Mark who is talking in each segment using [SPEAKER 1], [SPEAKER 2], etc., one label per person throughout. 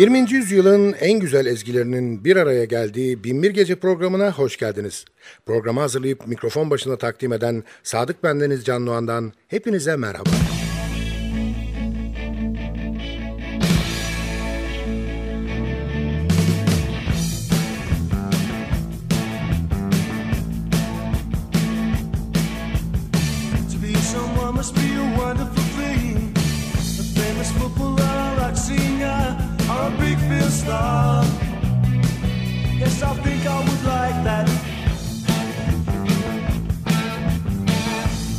[SPEAKER 1] 20. yüzyılın en güzel ezgilerinin bir araya geldiği Binbir Gece programına hoş geldiniz. Programı hazırlayıp mikrofon başına takdim eden Sadık Bendeniz Can Doğan'dan hepinize merhaba. To be someone must be a wonderful Yes, I think I would like that.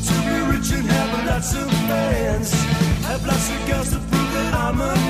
[SPEAKER 1] To be rich. Have lots of girls to prove that I'm a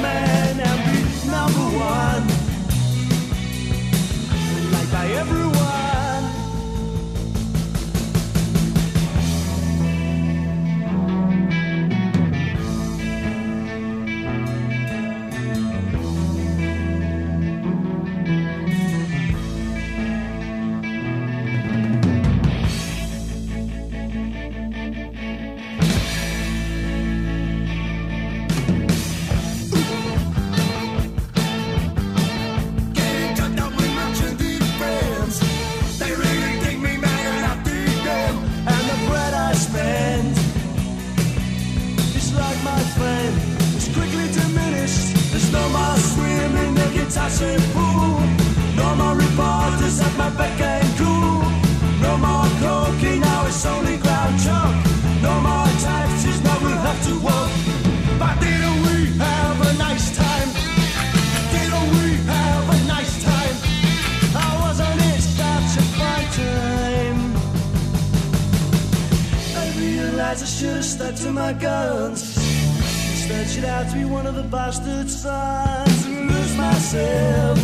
[SPEAKER 1] myself.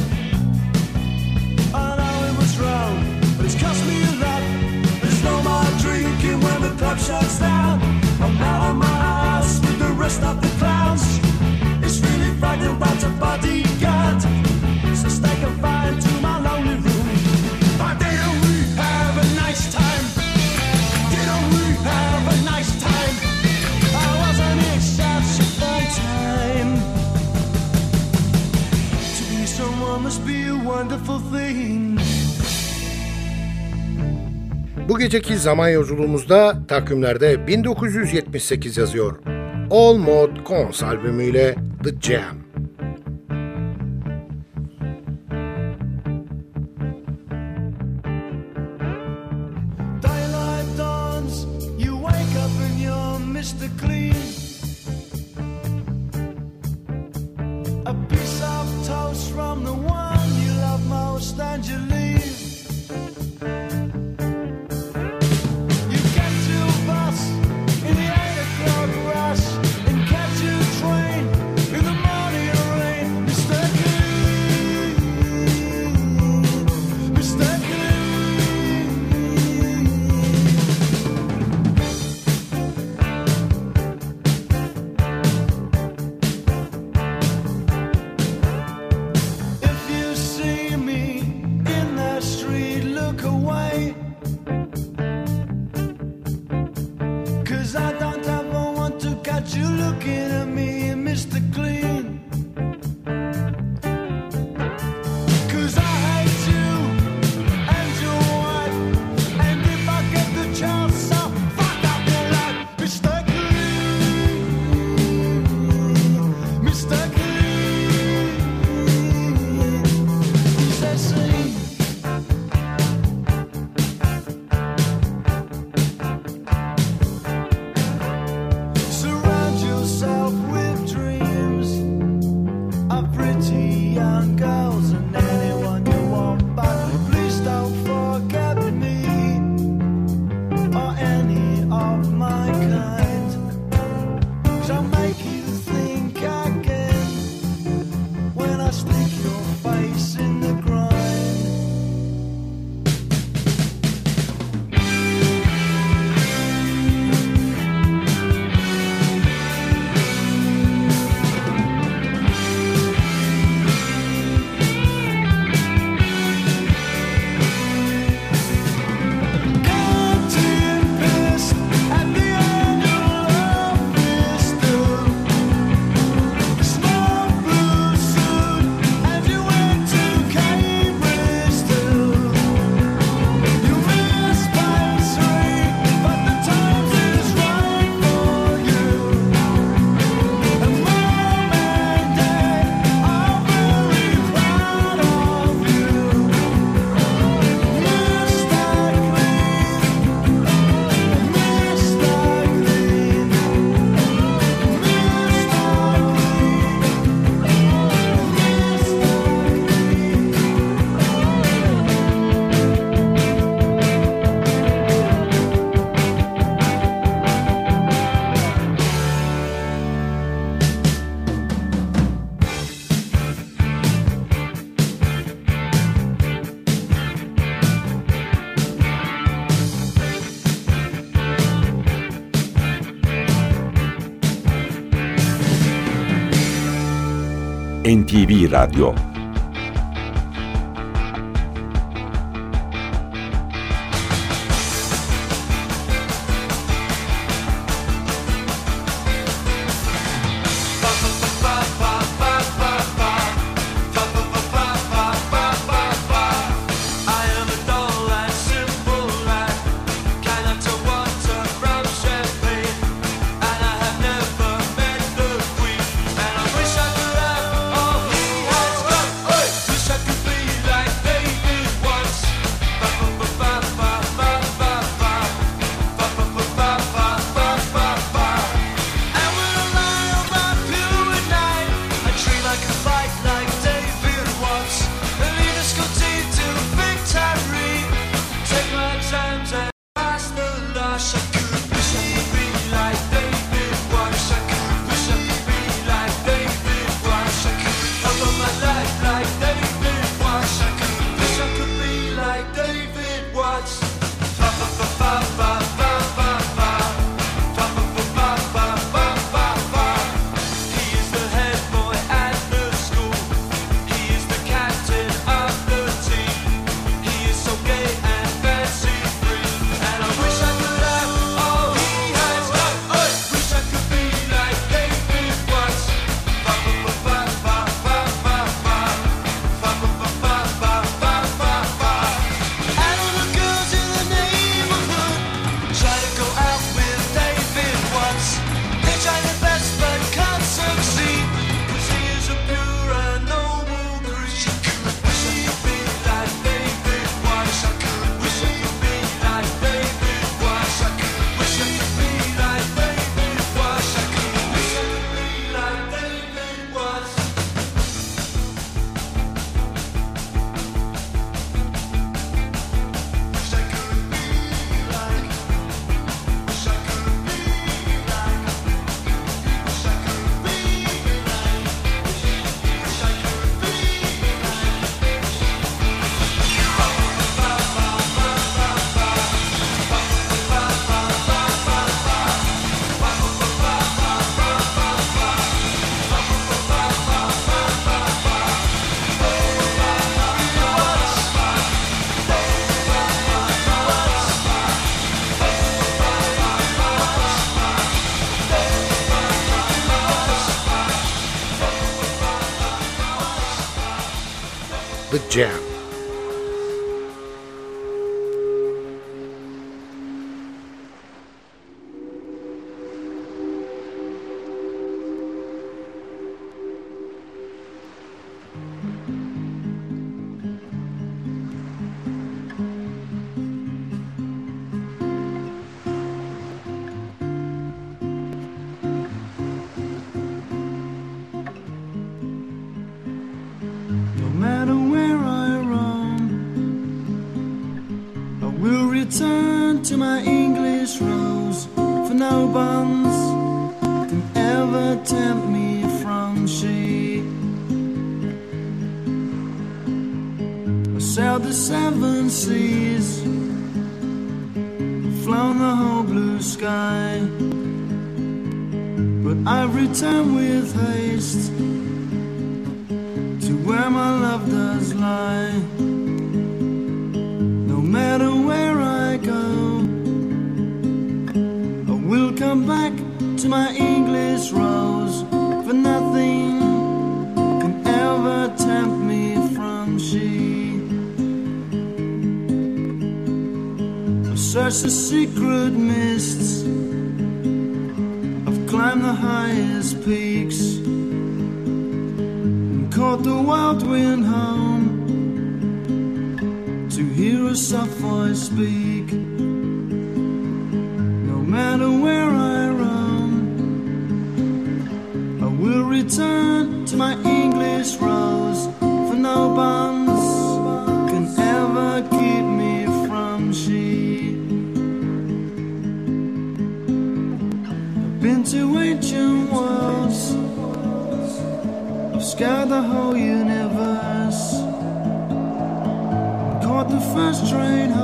[SPEAKER 1] I know it was wrong, but it's cost me a lot. There's no more drinking when the pub shuts down. I'm out of my house with the rest of the clowns. Bu geceki zaman yolculuğumuzda takvimlerde 1978 yazıyor. All Mod Cons albümüyle The Jam. Radio. past
[SPEAKER 2] the
[SPEAKER 3] secret mists. I've climbed the
[SPEAKER 1] highest peaks and caught the wild wind home to hear a soft voice speak. the whole universe. Caught the first train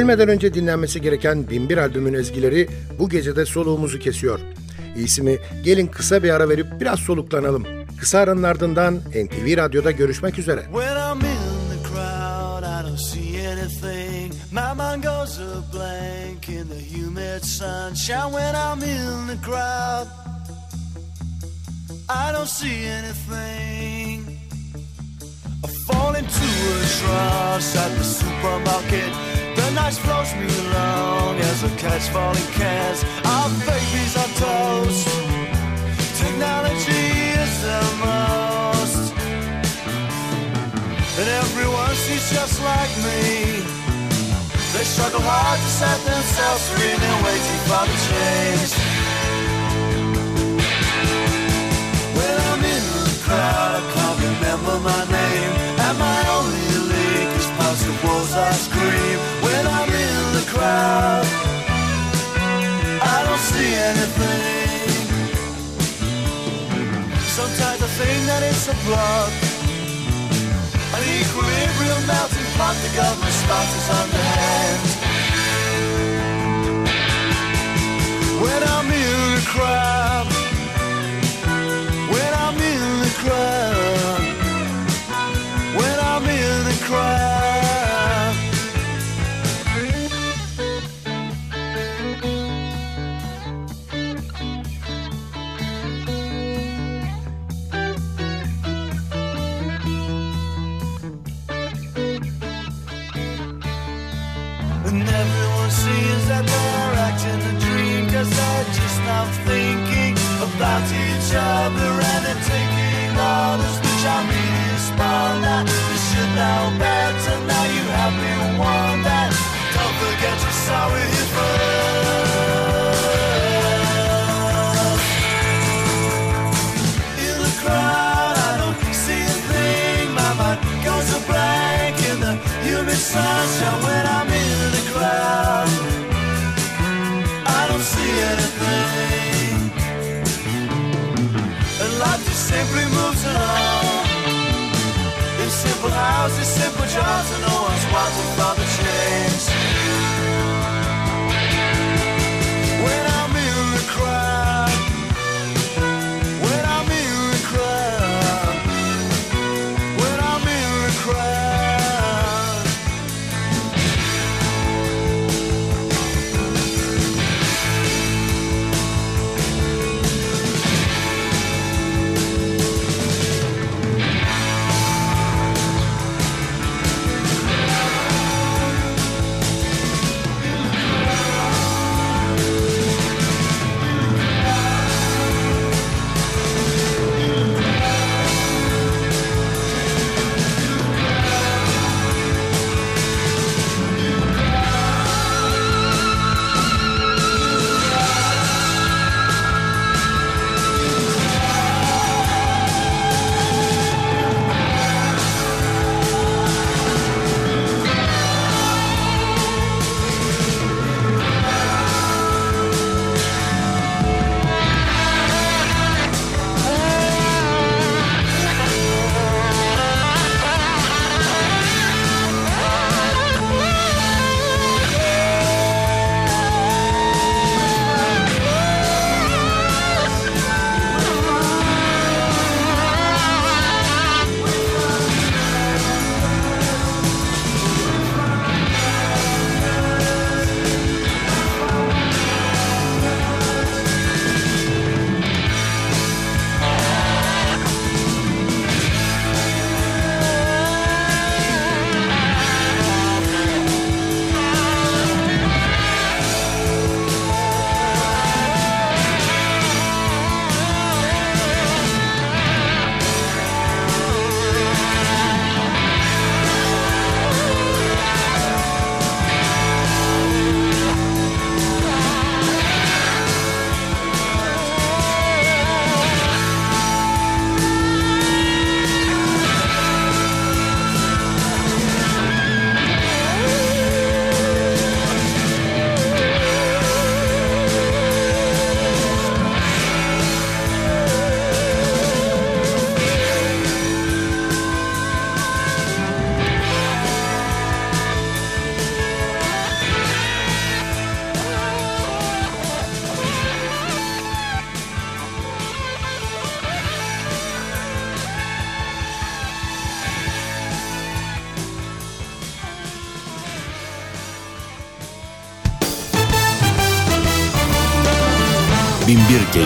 [SPEAKER 2] Ölmeden önce dinlenmesi gereken Binbir albümün ezgileri bu gecede soluğumuzu kesiyor. İyisi mi gelin kısa bir ara verip biraz soluklanalım. Kısa aranın ardından NTV Radyo'da görüşmek üzere.
[SPEAKER 1] My mind goes a blank in the humid sunshine. When I'm in the crowd, I don't see anything. I fall into a trance at the supermarket. The night flows me along as I catch falling cans. Our babies on toast. Technology is the most. And everyone seems just like me. They struggle hard to set themselves free and waiting for the change. When I'm in the crowd, I can't remember my name. And my only link is past the walls I scream. It's a plot. An equilibrium melting pot, the government spots is underhand. When I'm in the crowd, when I'm in the crowd, when I'm in the crowd. Other And they're taking orders which I really respond that You should know better, now you have been warned that. Don't forget you saw it here first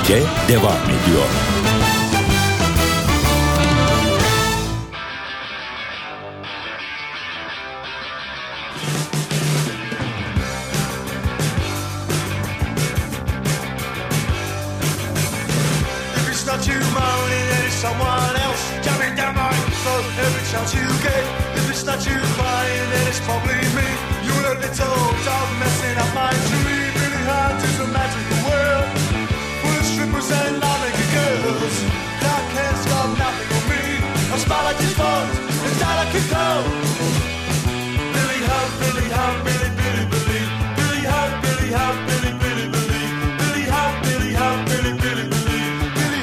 [SPEAKER 3] Binbir devam ediyor.
[SPEAKER 1] Someone else throat every chance you get. If it's not you crying, then it's probably me. You're a little dog messing up my dream. Cold. Billy Billy Billy, Billy, Billy. Billy Billy Billy, Billy, Billy. Billy Billy.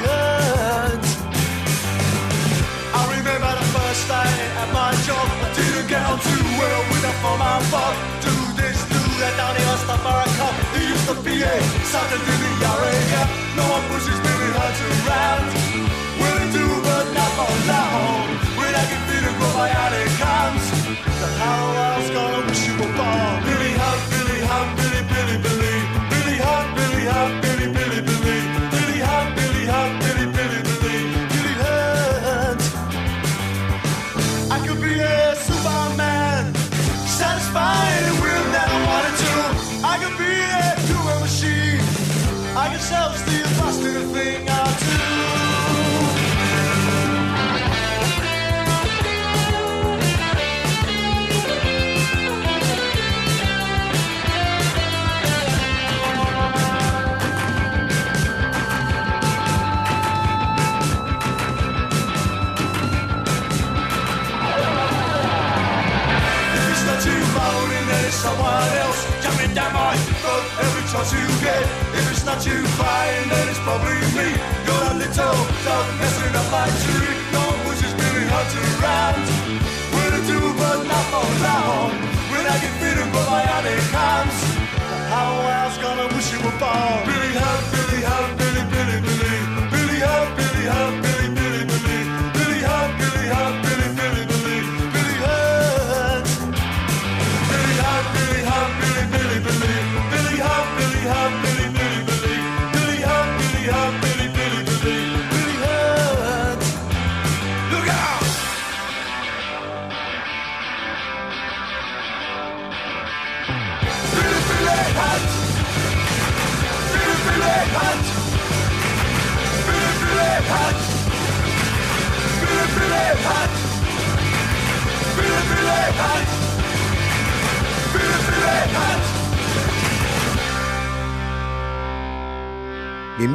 [SPEAKER 1] I remember the first day at my job. I didn't get on too well with a boss. Do this, do that, down here, stuff for a cup. He used to be a to the area. No one pushes Billy Hunt around. Not you crying, then it's probably me. You're a little dog messing up my tree. No one pushes Billy Hunt around. Will it do, but not for long. When I get feeling, but my it comes. How else gonna wish you were born? Billy Hunt, Billy Hunt, Billy, Billy, Billy. Billy Hunt, Billy Billy, Billy.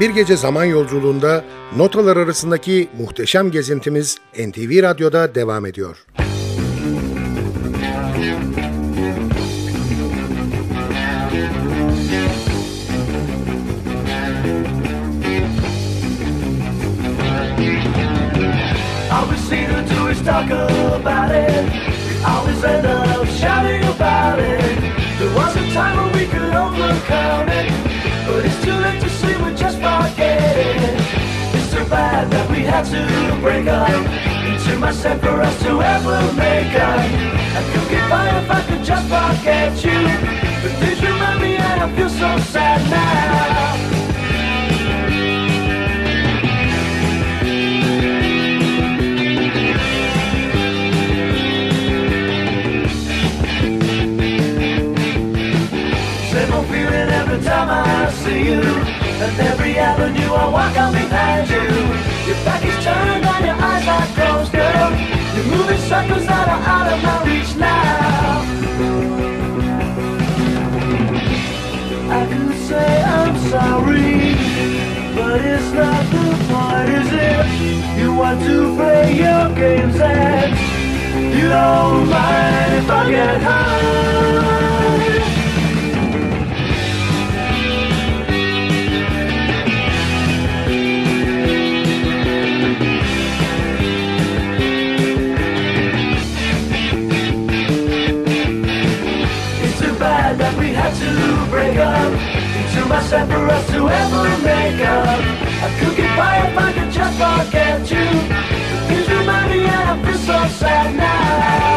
[SPEAKER 2] 21 Gece Zaman Yolculuğunda notalar arasındaki muhteşem gezintimiz NTV Radyo'da devam ediyor.
[SPEAKER 4] talk about it. Always end up shouting about it. There was a time when we could overcome it. But it's too late to say we're just forget it. It's too bad that we had to break up. It's too much time for us to ever make up. I could get by if I could just forget you, but things remind me and I feel so sad now. Every time I see you. And every avenue I walk on behind you. Your back is turned and your eyes are closed, girl. You're moving circles that are out of my reach now. I could say I'm sorry, but it's not the point, is it? You want to play your games and you don't mind if I get high. To break up. Too much time for us to ever make up. I could get by if I could just forget you. Things remind me and I feel so sad now.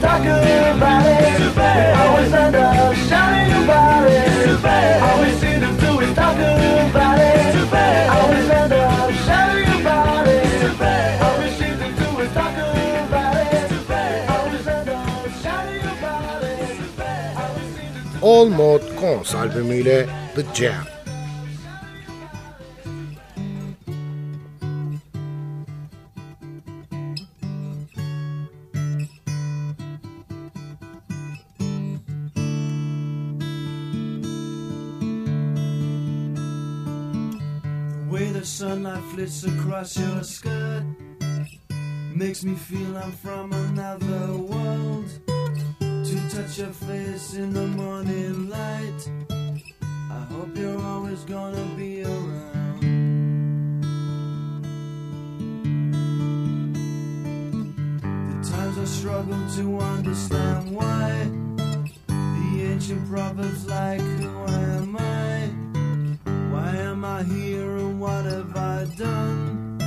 [SPEAKER 4] Talk about it. Always end up shouting about it. Always up shouting about it. Always end up shouting about it. Seem to do
[SPEAKER 2] All Mod Cons albümüyle The Jam.
[SPEAKER 1] Way the sunlight flits across your skirt makes me feel I'm from another world. To touch your face in the morning light, I hope you're always gonna be around. The times I struggle to understand why the ancient proverbs like who am I? Why am I here what have I done?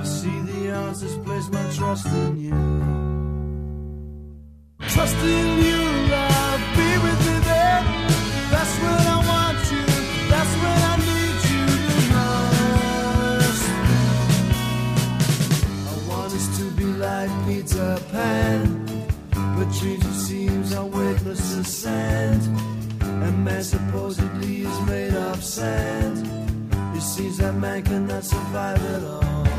[SPEAKER 1] I see the answers, place my trust in you. Trust in you, love, be with me there. That's when I want you, that's when I need you the most. I want us to be like Peter Pan, but Trinity seems our weightless as sand. And man supposedly is made of sand. It seems that man cannot survive at all.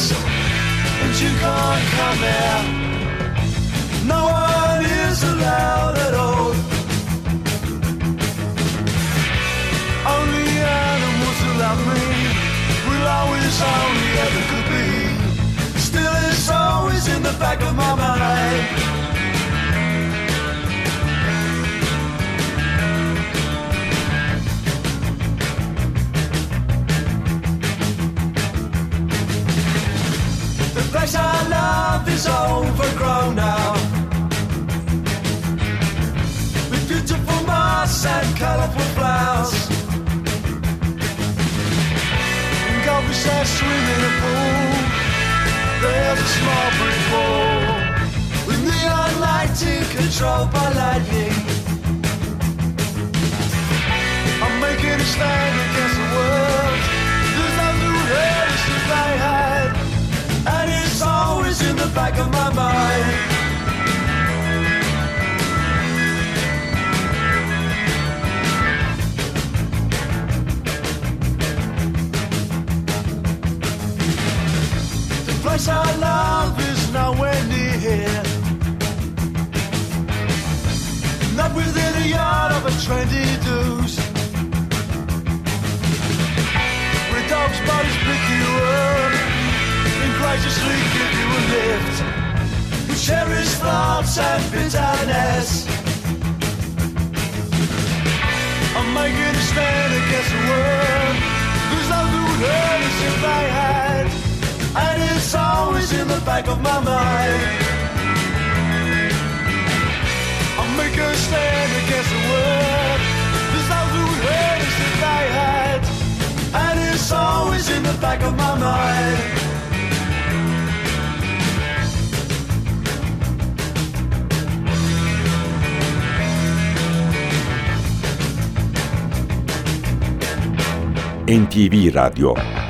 [SPEAKER 1] Least, and you can't come there. No one is allowed at all. Only animals who love me will always only ever could be. Still, it's always in the back of my mind. Love is overgrown now. With beautiful moss and colorful flowers. And goldfish that swim in a pool. There's a small brick wall with neon lights struck by lightning. I'm making a stand against the world. There's nothing else if I had, the back of my mind. The place I love is nowhere near. Not within a yard of a trendy graciously give you a lift. We cherish thoughts and bitterness. I'm making a stand against the world. There's nothing would hurt us if I had. And it's always in the back of my mind. I'm making a stand against the world. There's nothing would hurt us if I had. And it's always in the back of my mind.
[SPEAKER 3] NTV
[SPEAKER 1] Radio.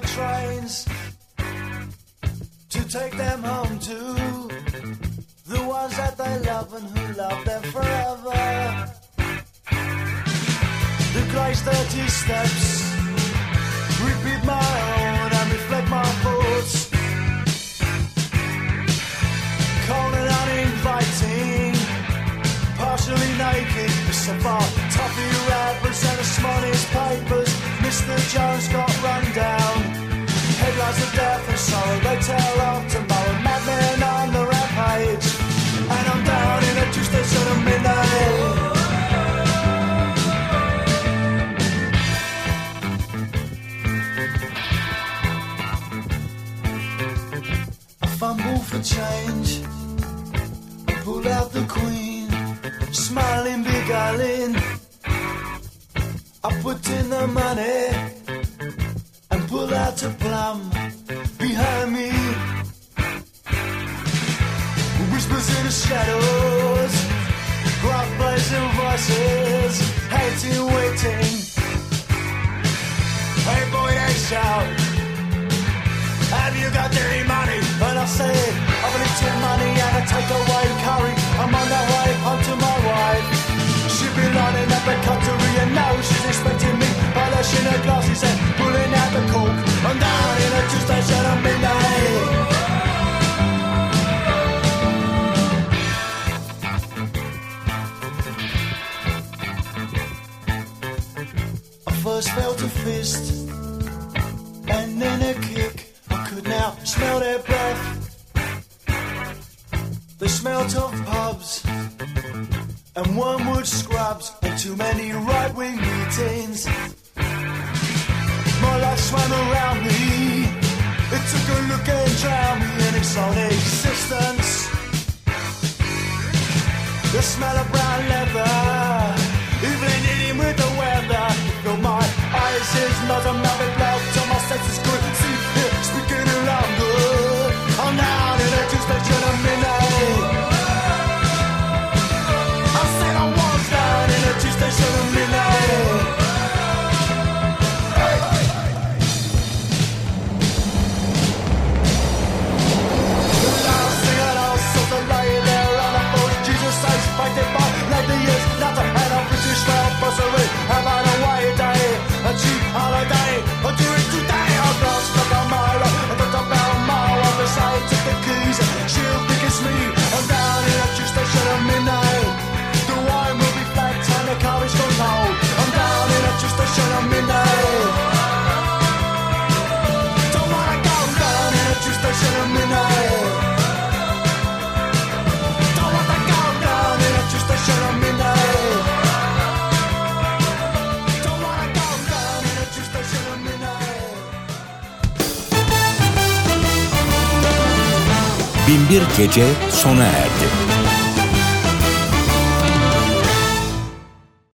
[SPEAKER 1] trains to take them home to the ones that they love and who love them forever. The Christ 30 steps, repeat my own and reflect my thoughts. Calling and inviting, partially naked, with some bar, toffee wrappers and the smallest papers. Mr. Jones got run down. Headlines of death and sorrow, they tell of tomorrow. Madmen on the rampage. And I'm down in a two station of midnight. I fumble for change. I pull out the queen, smiling Eileen. I put in the money and pull out a plum behind me. Whispers in the shadows, gruff blazing voices, hating, waiting. Hey boy, they shout. Have you got dirty money? And I said, I've a little money and I take away curry. I'm on the way home to my wife. She been lining up a she's expecting me. Polishing her glasses and pulling out the cork. I'm down in a two station at midnight. I first felt a fist and then a kick. I could now smell their breath. The smelt of pubs and wormwood scrubs too many right wing meetings. My life swam around me. It took a look and drowned me in its own existence. The smell of brown leather, even eating with the weather. Fill my eyes, his nose, and mouth
[SPEAKER 3] Binbir Gece sona erdi.